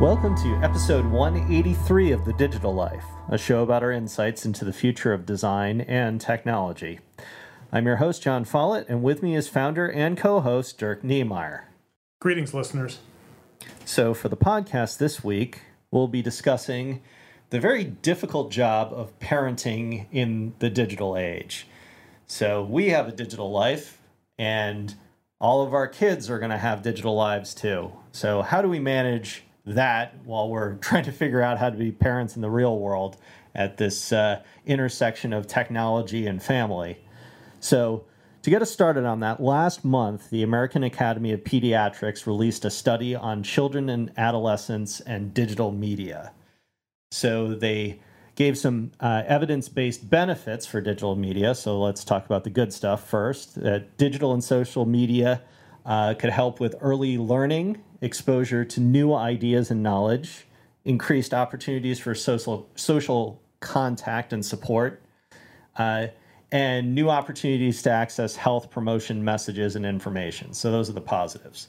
Welcome to episode 183 of The Digital Life, a show about our insights into the future of design and technology. I'm your host, Jon Follett, and with me is founder and co host Dirk Knemeyer. Greetings, listeners. So, for the podcast this week, we'll be discussing the very difficult job of parenting in the digital age. So, we have a digital life, and all of our kids are going to have digital lives too. So, how do we manage that while we're trying to figure out how to be parents in the real world at this uh, intersection of technology and family. So, to get us started on that, last month, the American Academy of Pediatrics released a study on children and adolescents and digital media. So, they gave some uh, evidence based benefits for digital media. So, let's talk about the good stuff first. Uh, digital and social media uh, could help with early learning exposure to new ideas and knowledge, increased opportunities for social social contact and support, uh, and new opportunities to access health promotion messages and information. So those are the positives.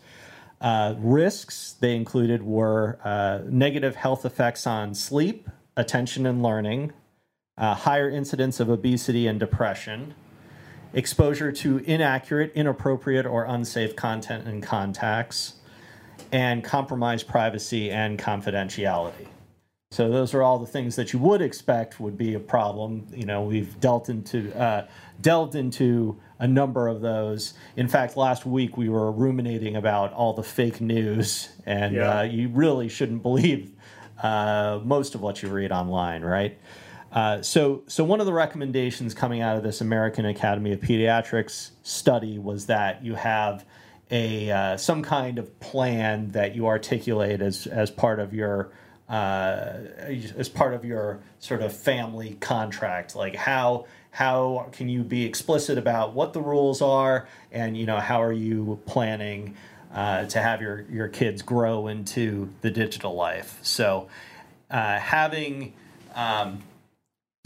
Uh, risks they included were uh, negative health effects on sleep, attention, and learning, uh, higher incidence of obesity and depression, exposure to inaccurate, inappropriate, or unsafe content and contacts, and compromise privacy and confidentiality. So those are all the things that you would expect would be a problem. You know, we've dealt into uh, delved into a number of those. In fact, last week we were ruminating about all the fake news, and yeah. uh, you really shouldn't believe uh, most of what you read online, right? Uh, so, so one of the recommendations coming out of this American Academy of Pediatrics study was that you have a uh, some kind of plan that you articulate as as part of your uh, as part of your sort of family contract. Like how how can you be explicit about what the rules are and you know how are you planning uh, to have your your kids grow into the digital life? So uh, having um,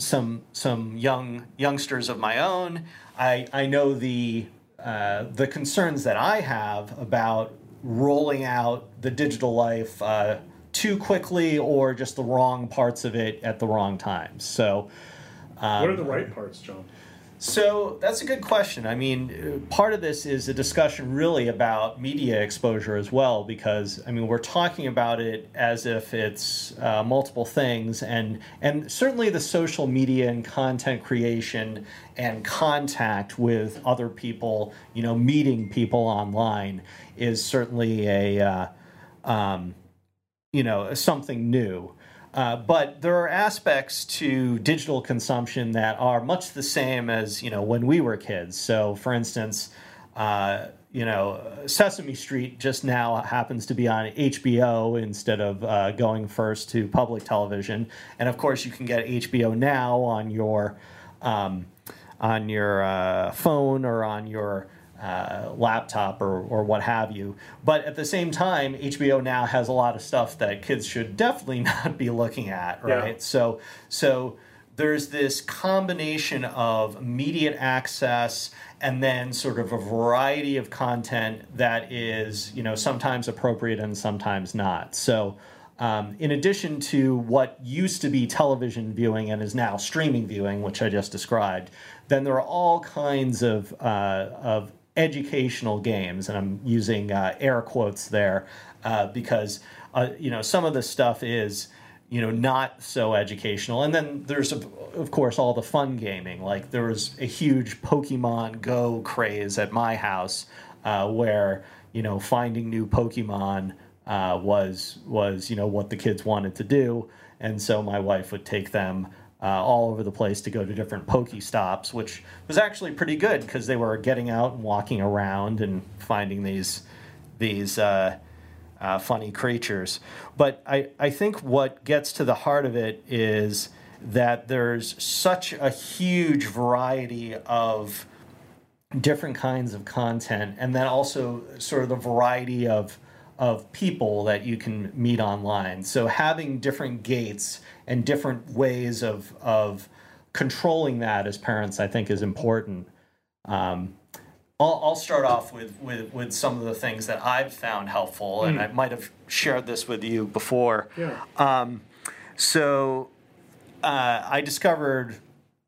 some some young youngsters of my own I I know the uh, the concerns that I have about rolling out the digital life uh, too quickly or just the wrong parts of it at the wrong times. So, um, what are the right parts, Jon? So that's a good question. I mean, part of this is a discussion really about media exposure as well, because I mean, we're talking about it as if it's uh, multiple things, and and certainly the social media and content creation and contact with other people, you know, meeting people online is certainly a uh, um, you know something new. Uh, but there are aspects to digital consumption that are much the same as you know when we were kids. So, for instance, uh, you know Sesame Street just now happens to be on HBO instead of uh, going first to public television, and of course you can get HBO now on your um, on your uh, phone or on your uh, laptop or, or what have you. But at the same time, HBO now has a lot of stuff that kids should definitely not be looking at, right? Yeah. So, so there's this combination of immediate access and then sort of a variety of content that is, you know, sometimes appropriate and sometimes not. So, um, in addition to what used to be television viewing and is now streaming viewing, which I just described, then there are all kinds of, uh, of educational games, and I'm using uh, air quotes there uh, because uh, you know some of the stuff is you know not so educational, and then there's of course all the fun gaming. Like there was a huge Pokemon Go craze at my house uh, where you know finding new Pokemon uh, was was you know what the kids wanted to do, and so my wife would take them uh, all over the place to go to different PokeStops, which was actually pretty good because they were getting out and walking around and finding these these uh, uh, funny creatures. But I, I think what gets to the heart of it is that there's such a huge variety of different kinds of content, and then also sort of the variety of of people that you can meet online. So having different gates and different ways of of controlling that as parents, I think, is important. Um, I'll, I'll start off with, with, with some of the things that I've found helpful, and I might have shared this with you before. Yeah. Um, so uh, I discovered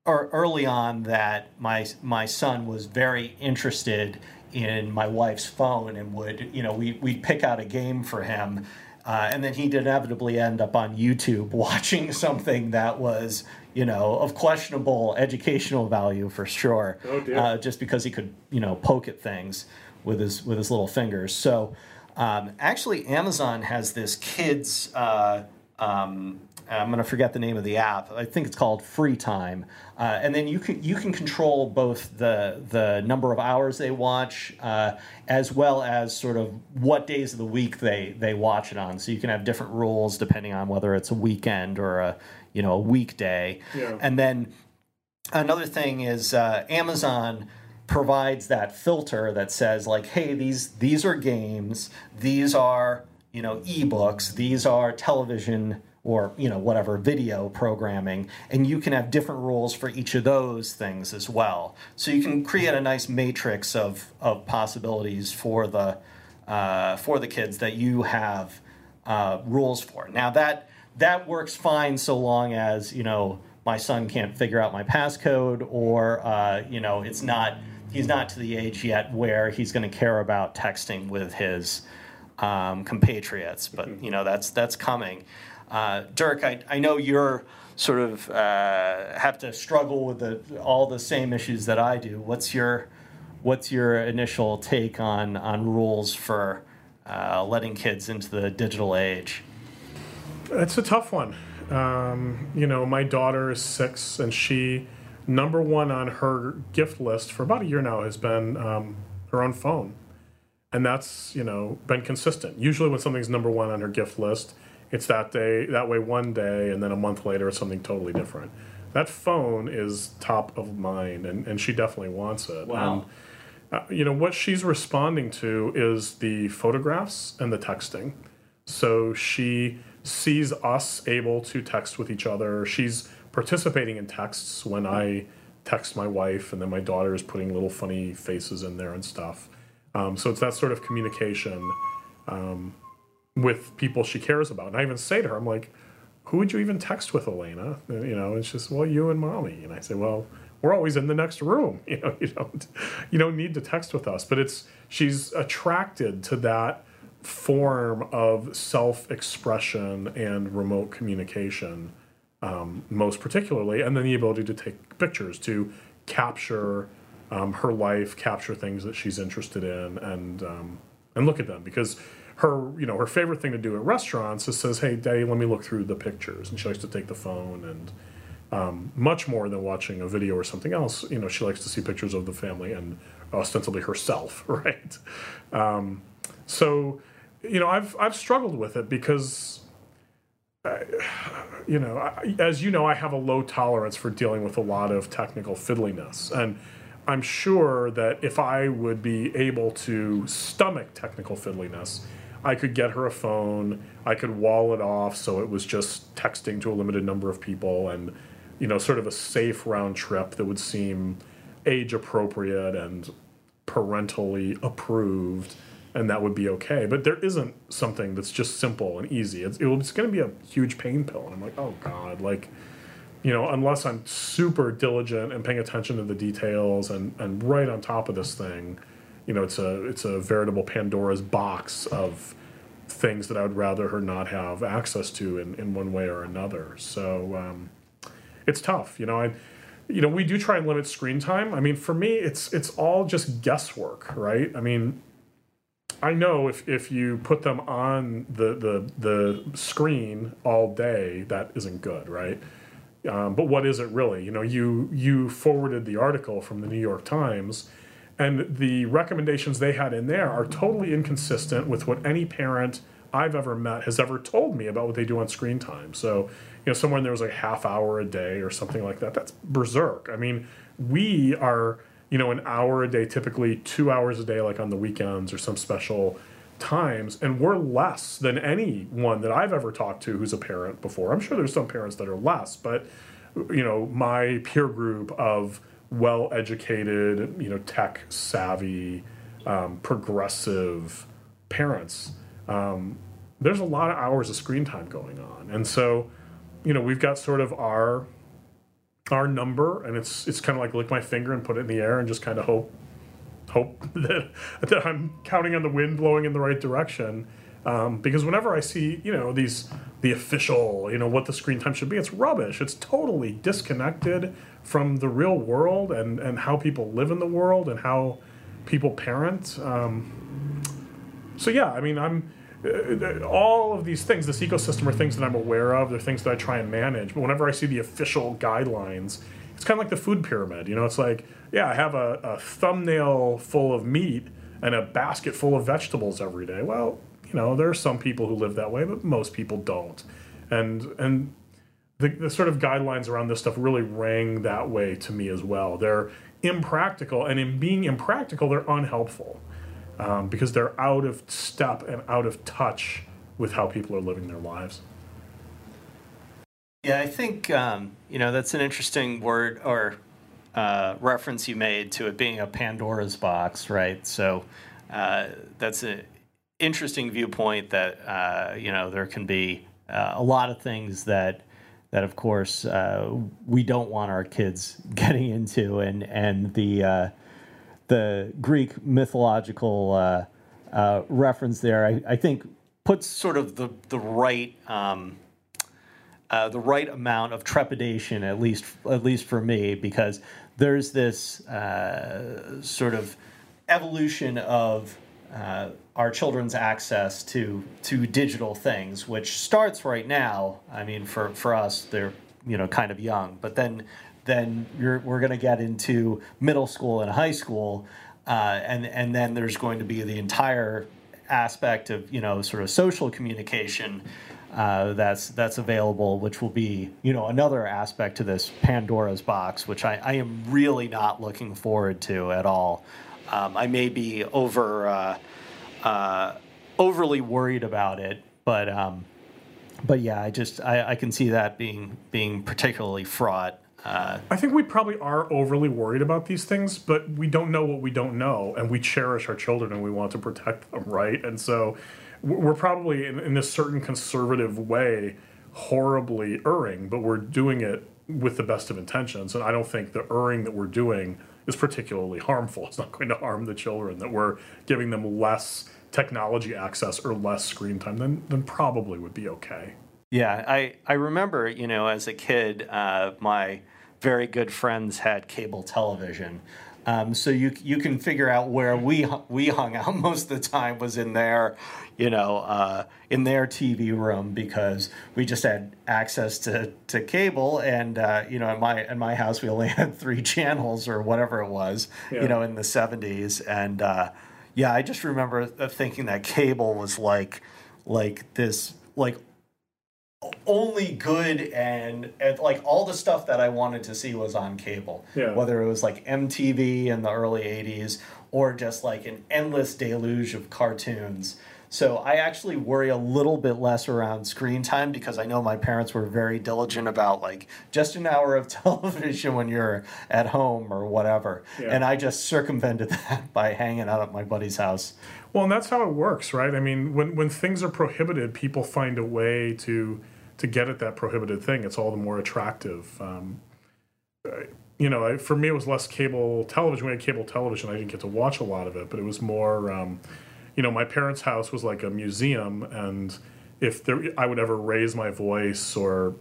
or early on that my my son was very interested in my wife's phone and would you know we we'd pick out a game for him. Uh, and then he'd inevitably end up on YouTube watching something that was, you know, of questionable educational value for sure. Oh, dear. Uh, just because he could, you know, poke at things with his with his little fingers. So, um, actually, Amazon has this kids. Uh, um, I'm going to forget the name of the app. I think it's called Free Time, uh, and then you can you can control both the the number of hours they watch, uh, as well as sort of what days of the week they they watch it on. So you can have different rules depending on whether it's a weekend or a you know a weekday. Yeah. And then another thing is uh, Amazon provides that filter that says like, hey, these these are games, these are you know ebooks, these are television or you know whatever video programming, and you can have different rules for each of those things as well. So you can create a nice matrix of of possibilities for the uh, for the kids that you have uh, rules for. Now that that works fine so long as you know my son can't figure out my passcode or uh, you know it's not he's not to the age yet where he's going to care about texting with his um, compatriots but you know that's that's coming uh, dirk I, I know you're sort of uh, have to struggle with the, all the same issues that i do what's your what's your initial take on on rules for uh, letting kids into the digital age It's a tough one. Um, you know, my daughter is six, and she, number one on her gift list for about a year now, has been um, her own phone. And that's, you know, been consistent. Usually when something's number one on her gift list, it's that day, that way one day, and then a month later it's something totally different. That phone is top of mind, and, and she definitely wants it. Wow. And, uh, you know, what she's responding to is the photographs and the texting. So she sees us able to text with each other. She's participating in texts when I text my wife, and then my daughter is putting little funny faces in there and stuff. Um, so it's that sort of communication um, with people she cares about. And I even say to her, I'm like, who would you even text with, Elena? You know, it's just, well, you and mommy. And I say, well, we're always in the next room. You know, you don't, you don't need to text with us. But it's she's attracted to that form of self-expression and remote communication, um, most particularly, and then the ability to take pictures to capture um, her life, capture things that she's interested in, and um, and look at them because her you know her favorite thing to do at restaurants is says, "Hey, Daddy, let me look through the pictures," and she likes to take the phone and um, much more than watching a video or something else. You know, she likes to see pictures of the family and ostensibly herself, right? Um, so, you know, I've I've struggled with it because, I, you know, I, as you know, I have a low tolerance for dealing with a lot of technical fiddliness, and I'm sure that if I would be able to stomach technical fiddliness, I could get her a phone. I could wall it off so it was just texting to a limited number of people, and you know, sort of a safe round trip that would seem age appropriate and parentally approved, and that would be okay. But there isn't something that's just simple and easy. It's, it, it's going to be a huge pain pill, and I'm like, oh god, like you know, unless I'm super diligent and paying attention to the details and, and right on top of this thing, you know, it's a it's a veritable Pandora's box of things that I would rather her not have access to in, in one way or another. So um, it's tough, you know. I, you know, we do try and limit screen time. I mean, for me, it's it's all just guesswork, right? I mean, I know if, if you put them on the, the the screen all day, that isn't good, right? Um, but what is it really? You know, you you forwarded the article from the New York Times, and the recommendations they had in there are totally inconsistent with what any parent I've ever met has ever told me about what they do on screen time. So, you know, somewhere in there was like half hour a day or something like that. That's berserk. I mean, we are, you know, an hour a day, typically two hours a day, like on the weekends or some special times, and we're less than anyone that I've ever talked to who's a parent before. I'm sure there's some parents that are less, but you know, my peer group of well educated, you know, tech savvy, um, progressive parents, um, there's a lot of hours of screen time going on. And so, you know, we've got sort of our our number and it's it's kind of like lick my finger and put it in the air and just kind of hope hope that that I'm counting on the wind blowing in the right direction. Um, because whenever I see, you know, these the official, you know, what the screen time should be, it's rubbish. It's totally disconnected from the real world and and how people live in the world and how people parent. Um, so yeah, I mean, I'm uh, all of these things. This ecosystem are things that I'm aware of. They're things that I try and manage. But whenever I see the official guidelines, it's kind of like the food pyramid. You know, it's like, yeah, I have a, a thumbnail full of meat and a basket full of vegetables every day. Well, know, there are some people who live that way, but most people don't. And and the, the sort of guidelines around this stuff really rang that way to me as well. They're impractical, and in being impractical, they're unhelpful um, because they're out of step and out of touch with how people are living their lives. Yeah, I think um, you know that's an interesting word or uh, reference you made to it being a Pandora's box, right? So uh, that's an interesting viewpoint that uh, you know there can be uh, a lot of things that that of course uh, we don't want our kids getting into and and the uh, the Greek mythological uh, uh, reference there I, I, think puts sort of the the right um, the right amount of trepidation at least at least for me because there's this sort of evolution of uh, our children's access to to digital things, which starts right now. I mean, for for us, they're you know kind of young, but then then we're going to get into middle school and high school, uh, and and then there's going to be the entire aspect of you know sort of social communication uh, that's that's available, which will be you know another aspect to this Pandora's box, which I, I am really not looking forward to at all. Um, I may be over uh, uh, overly worried about it, but um, but yeah, I just I, I, can see that being being particularly fraught. Uh, I think we probably are overly worried about these things, but we don't know what we don't know, and we cherish our children and we want to protect them, right? And so we're probably in, in this certain conservative way horribly erring, but we're doing it with the best of intentions. And I don't think the erring that we're doing is particularly harmful. It's not going to harm the children. That we're giving them less technology access or less screen time, then then probably would be okay. Yeah, I I remember you know as a kid, uh, my very good friends had cable television. Um, so you you can figure out where we we hung out most of the time was in their, you know, uh, in their TV room because we just had access to, to cable and uh, you know in my in my house we only had three channels or whatever it was, yeah. you know, in the seventies and uh, yeah, I just remember thinking that cable was like like this like only good and, and, like all the stuff that I wanted to see was on cable. Yeah. Whether it was like MTV in the early 80s or just like an endless deluge of cartoons. So I actually worry a little bit less around screen time because I know my parents were very diligent about like just an hour of television when you're at home or whatever. Yeah. And I just circumvented that by hanging out at my buddy's house. Well, and that's how it works, right? I mean, when when things are prohibited, people find a way to to get at that prohibited thing, it's all the more attractive. Um, you know, I, for me, it was less cable television. We had cable television. I didn't get to watch a lot of it, but it was more, um, you know, my parents' house was like a museum, and if there, I would ever raise my voice or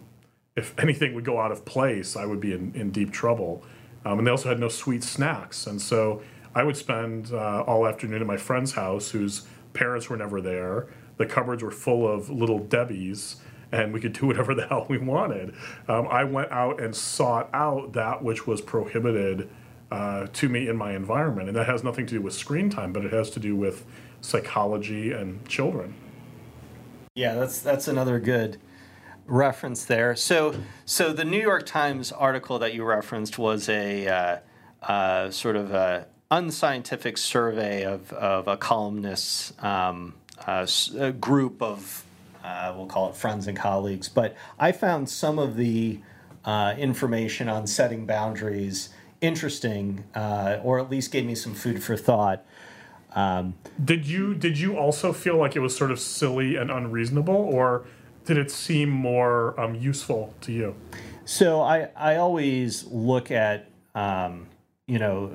if anything would go out of place, I would be in, in deep trouble. Um, and they also had no sweet snacks, and so I would spend uh, all afternoon at my friend's house, whose parents were never there. The cupboards were full of little Debbie's and we could do whatever the hell we wanted. Um, I went out and sought out that which was prohibited uh, to me in my environment, and that has nothing to do with screen time, but it has to do with psychology and children. Yeah, that's that's another good reference there. So, so the New York Times article that you referenced was a uh, uh, sort of a unscientific survey of, of a columnist's um, uh, group of uh, we'll call it friends and colleagues. But I found some of the uh, information on setting boundaries interesting, uh, or at least gave me some food for thought. Um, did you did you also feel like it was sort of silly and unreasonable, or did it seem more um, useful to you? So I I always look at um, you know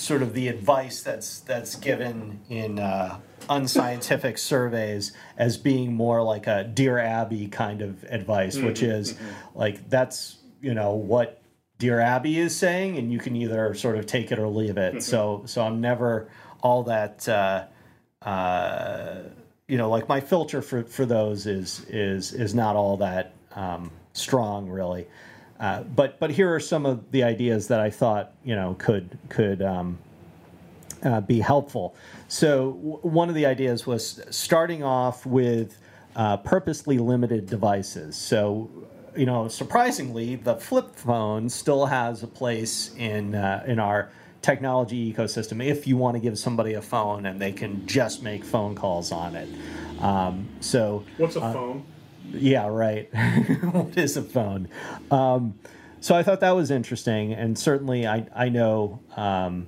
sort of the advice that's that's given in uh, unscientific surveys as being more like a dear Abby kind of advice, mm-hmm, which is mm-hmm. like that's you know what dear Abby is saying, and you can either sort of take it or leave it. Mm-hmm. So so I'm never all that. Uh, uh, you know, like my filter for, for those is is is not all that um, strong, really. Uh, but but here are some of the ideas that I thought you know could could um, uh, be helpful. So w- one of the ideas was starting off with uh, purposely limited devices. So you know, surprisingly, the flip phone still has a place in uh, in our technology ecosystem if you want to give somebody a phone and they can just make phone calls on it. Um, so what's a uh, phone? Yeah, right. what is a phone? Um, so I thought that was interesting, and certainly I I know um,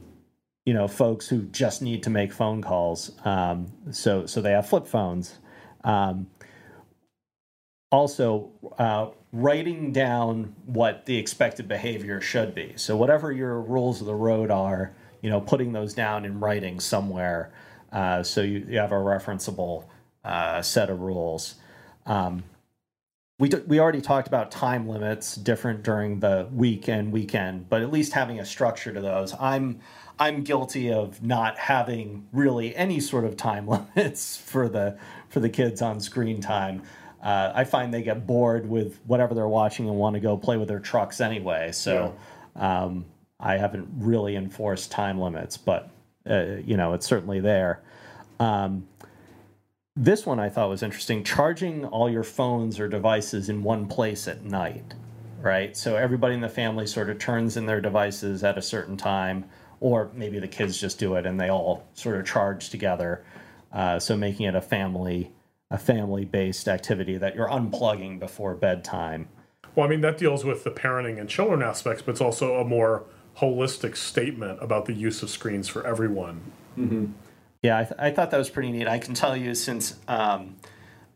you know folks who just need to make phone calls. Um, so so they have flip phones. Um, also, uh, writing down what the expected behavior should be. So whatever your rules of the road are, you know, putting those down in writing somewhere, uh, so you, you have a referenceable uh, set of rules. Um, we, d- we already talked about time limits different during the week and weekend, but at least having a structure to those. I'm I'm guilty of not having really any sort of time limits for the for the kids on screen time. Uh, I find they get bored with whatever they're watching and want to go play with their trucks anyway. So yeah. um, I haven't really enforced time limits, but uh, you know it's certainly there. Um, this one I thought was interesting charging all your phones or devices in one place at night, right? So everybody in the family sort of turns in their devices at a certain time, or maybe the kids just do it and they all sort of charge together. Uh, so making it a family a family based activity that you're unplugging before bedtime. Well, I mean that deals with the parenting and children aspects, but it's also a more holistic statement about the use of screens for everyone. Mm-hmm. Yeah, I, th- I, thought that was pretty neat. I can tell you since um,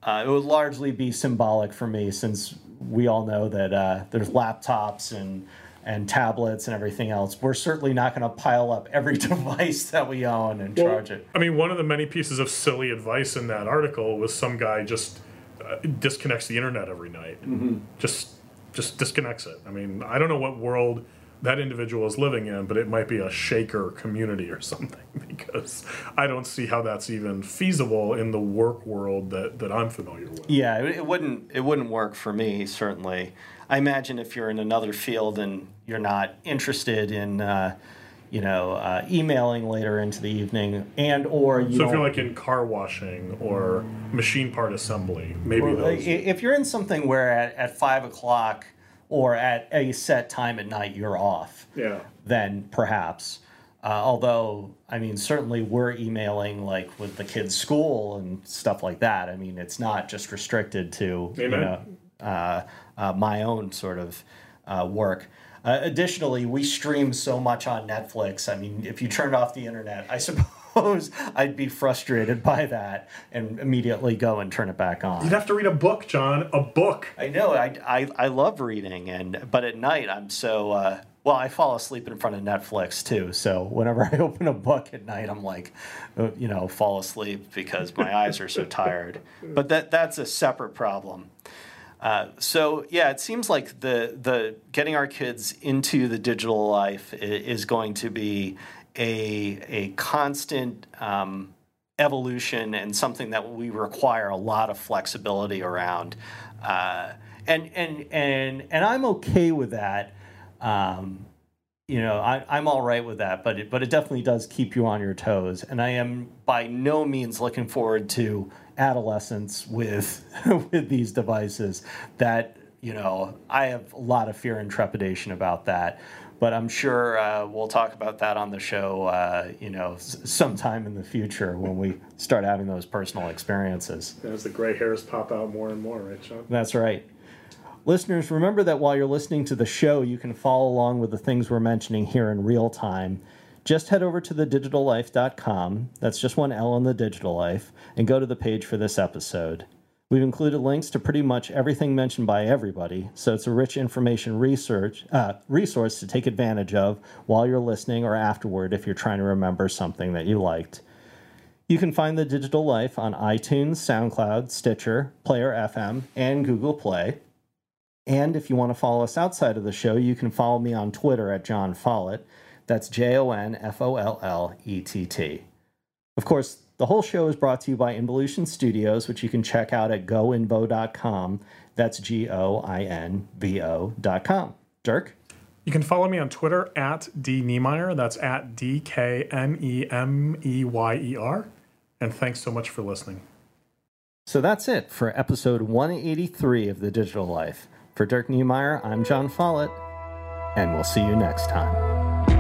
uh, it would largely be symbolic for me, since we all know that uh, there's laptops and and tablets and everything else. We're certainly not going to pile up every device that we own and well, charge it. I mean, one of the many pieces of silly advice in that article was some guy just uh, disconnects the internet every night. Mm-hmm. Just just disconnects it. I mean, I don't know what world that individual is living in, but it might be a shaker community or something because I don't see how that's even feasible in the work world that, that I'm familiar with. Yeah, it wouldn't it wouldn't work for me certainly. I imagine if you're in another field and you're not interested in uh, you know uh, emailing later into the evening and or you so if you're like in car washing or machine part assembly maybe those. if you're in something where at, at five o'clock or at a set time at night you're off, yeah. then perhaps. Uh, although, I mean, certainly we're emailing like with the kids' school and stuff like that. I mean, it's not just restricted to Amen. you know uh, uh, my own sort of uh, work. Uh, additionally, we stream so much on Netflix. I mean, if you turned off the internet, I suppose suppose I'd be frustrated by that and immediately go and turn it back on. You'd have to read a book, Jon. A book. I know. I, I, I love reading, and but at night I'm so. Uh, well, I fall asleep in front of Netflix too. So whenever I open a book at night, I'm like, uh, you know, fall asleep because my eyes are so tired. But that that's a separate problem. Uh, so yeah, it seems like the the getting our kids into the digital life is going to be a, a constant um, evolution and something that we require a lot of flexibility around. Uh, and, and, and, and I'm okay with that. Um, you know, I, I'm all right with that, but it, but it definitely does keep you on your toes. And I am by no means looking forward to adolescence with with these devices. That you know, I have a lot of fear and trepidation about that but I'm sure uh, we'll talk about that on the show, uh, you know, s- sometime in the future when we start having those personal experiences. As the gray hairs pop out more and more, right, Sean? That's right. Listeners, remember that while you're listening to the show, you can follow along with the things we're mentioning here in real time. Just head over to thedigitallife.com, that's just one L on the digital life, and go to the page for this episode. We've included links to pretty much everything mentioned by everybody, so it's a rich information research uh, resource to take advantage of while you're listening or afterward if you're trying to remember something that you liked. You can find The Digital Life on iTunes, SoundCloud, Stitcher, Player FM, and Google Play. And if you want to follow us outside of the show, you can follow me on Twitter at Jon Follett. That's J O N F O L L E T T. Of course, the whole show is brought to you by Involution Studios, which you can check out at goinvo.com. That's G O I N V O.com. Dirk? You can follow me on Twitter at D Knemeyer. That's at D K N E M E Y E R. And thanks so much for listening. So that's it for episode 183 of The Digital Life. For Dirk Knemeyer, I'm Jon Follett, and we'll see you next time.